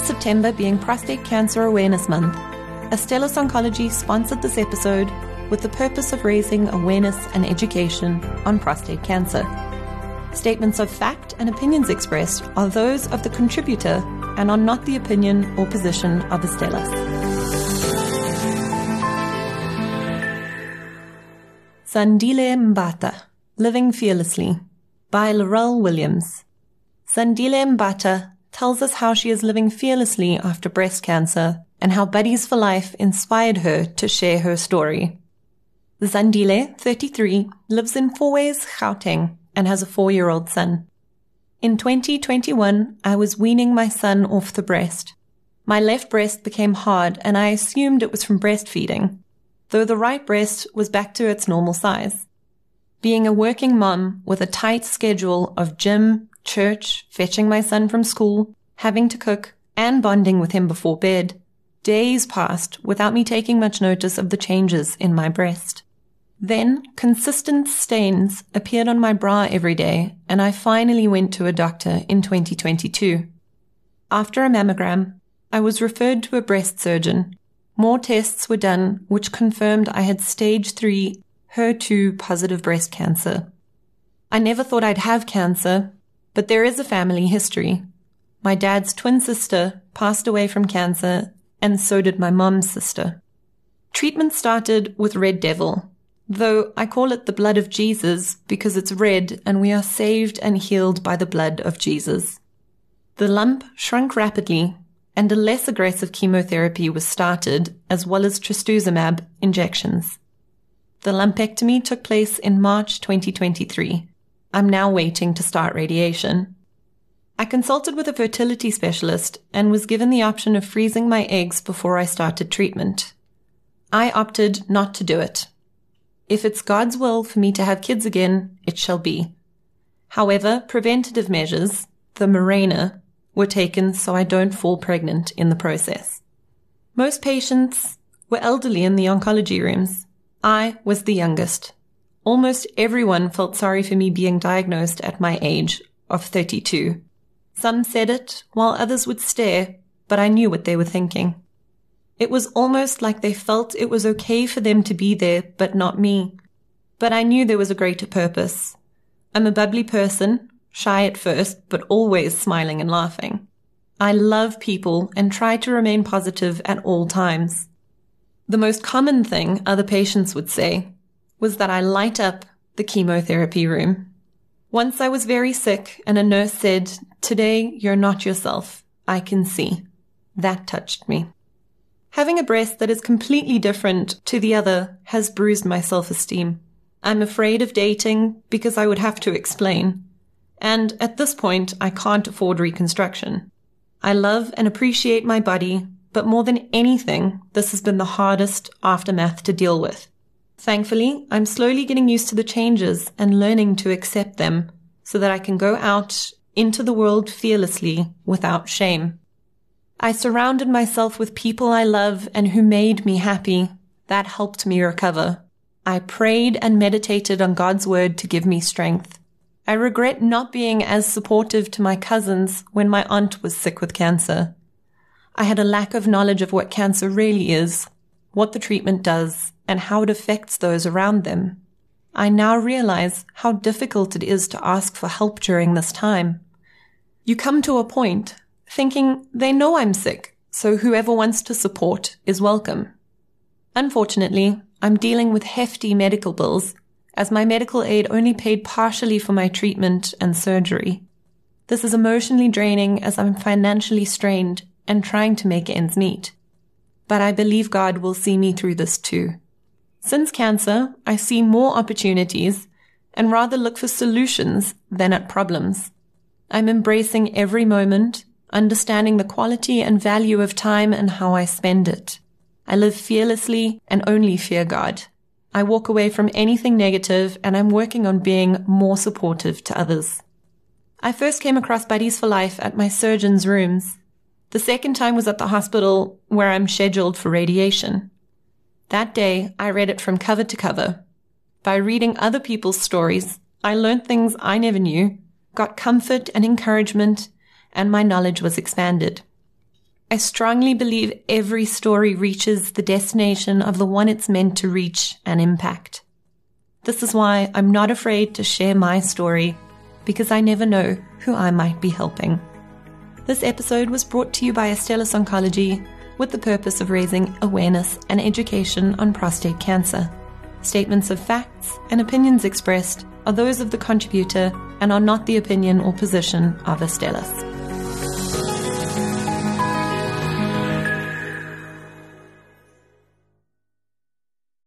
September being Prostate Cancer Awareness Month, Astellas Oncology sponsored this episode with the purpose of raising awareness and education on prostate cancer. Statements of fact and opinions expressed are those of the contributor and are not the opinion or position of Astellas. Zandile Mbatha, Living Fearlessly, by Laurel Williams. Zandile Mbatha tells us how she is living fearlessly after breast cancer and how Buddies for Life inspired her to share her story. Zandile, 33, lives in Fourways, Gauteng, and has a four-year-old son. In 2021, I was weaning my son off the breast. My left breast became hard and I assumed it was from breastfeeding, though the right breast was back to its normal size. Being a working mum with a tight schedule of gym, church, fetching my son from school, having to cook, and bonding with him before bed, days passed without me taking much notice of the changes in my breast. Then consistent stains appeared on my bra every day, and I finally went to a doctor in 2022. After a mammogram, I was referred to a breast surgeon. More tests were done, which confirmed I had stage 3 HER2 positive breast cancer. I never thought I'd have cancer, but there is a family history. My dad's twin sister passed away from cancer, and so did my mom's sister. Treatment started with Red Devil, though I call it the blood of Jesus because it's red and we are saved and healed by the blood of Jesus. The lump shrunk rapidly and a less aggressive chemotherapy was started as well as trastuzumab injections. The lumpectomy took place in March 2023. I'm now waiting to start radiation. I consulted with a fertility specialist and was given the option of freezing my eggs before I started treatment. I opted not to do it if it's God's will for me to have kids again, it shall be. However, preventative measures, the Mirena, were taken so I don't fall pregnant in the process. Most patients were elderly in the oncology rooms. I was the youngest. Almost everyone felt sorry for me being diagnosed at my age of 32. Some said it, while others would stare, but I knew what they were thinking. It was almost like they felt it was okay for them to be there, but not me. But I knew there was a greater purpose. I'm a bubbly person, shy at first, but always smiling and laughing. I love people and try to remain positive at all times. The most common thing other patients would say was that I light up the chemotherapy room. Once I was very sick and a nurse said, today you're not yourself. I can see. That touched me. Having a breast that is completely different to the other has bruised my self-esteem. I'm afraid of dating because I would have to explain. And at this point, I can't afford reconstruction. I love and appreciate my body, but more than anything, this has been the hardest aftermath to deal with. Thankfully, I'm slowly getting used to the changes and learning to accept them so that I can go out into the world fearlessly without shame. I surrounded myself with people I love and who made me happy. That helped me recover. I prayed and meditated on God's word to give me strength. I regret not being as supportive to my cousins when my aunt was sick with cancer. I had a lack of knowledge of what cancer really is, what the treatment does, and how it affects those around them. I now realize how difficult it is to ask for help during this time. You come to a point thinking they know I'm sick, so whoever wants to support is welcome. Unfortunately, I'm dealing with hefty medical bills, as my medical aid only paid partially for my treatment and surgery. This is emotionally draining as I'm financially strained and trying to make ends meet. But I believe God will see me through this too. Since cancer, I see more opportunities and rather look for solutions than at problems. I'm embracing every moment understanding the quality and value of time and how I spend it. I live fearlessly and only fear God. I walk away from anything negative and I'm working on being more supportive to others. I first came across Buddies for Life at my surgeon's rooms. The second time was at the hospital where I'm scheduled for radiation. That day, I read it from cover to cover. By reading other people's stories, I learned things I never knew, got comfort and encouragement, and my knowledge was expanded. I strongly believe every story reaches the destination of the one it's meant to reach and impact. This is why I'm not afraid to share my story, because I never know who I might be helping. This episode was brought to you by Astellas Oncology with the purpose of raising awareness and education on prostate cancer. Statements of facts and opinions expressed are those of the contributor and are not the opinion or position of Astellas.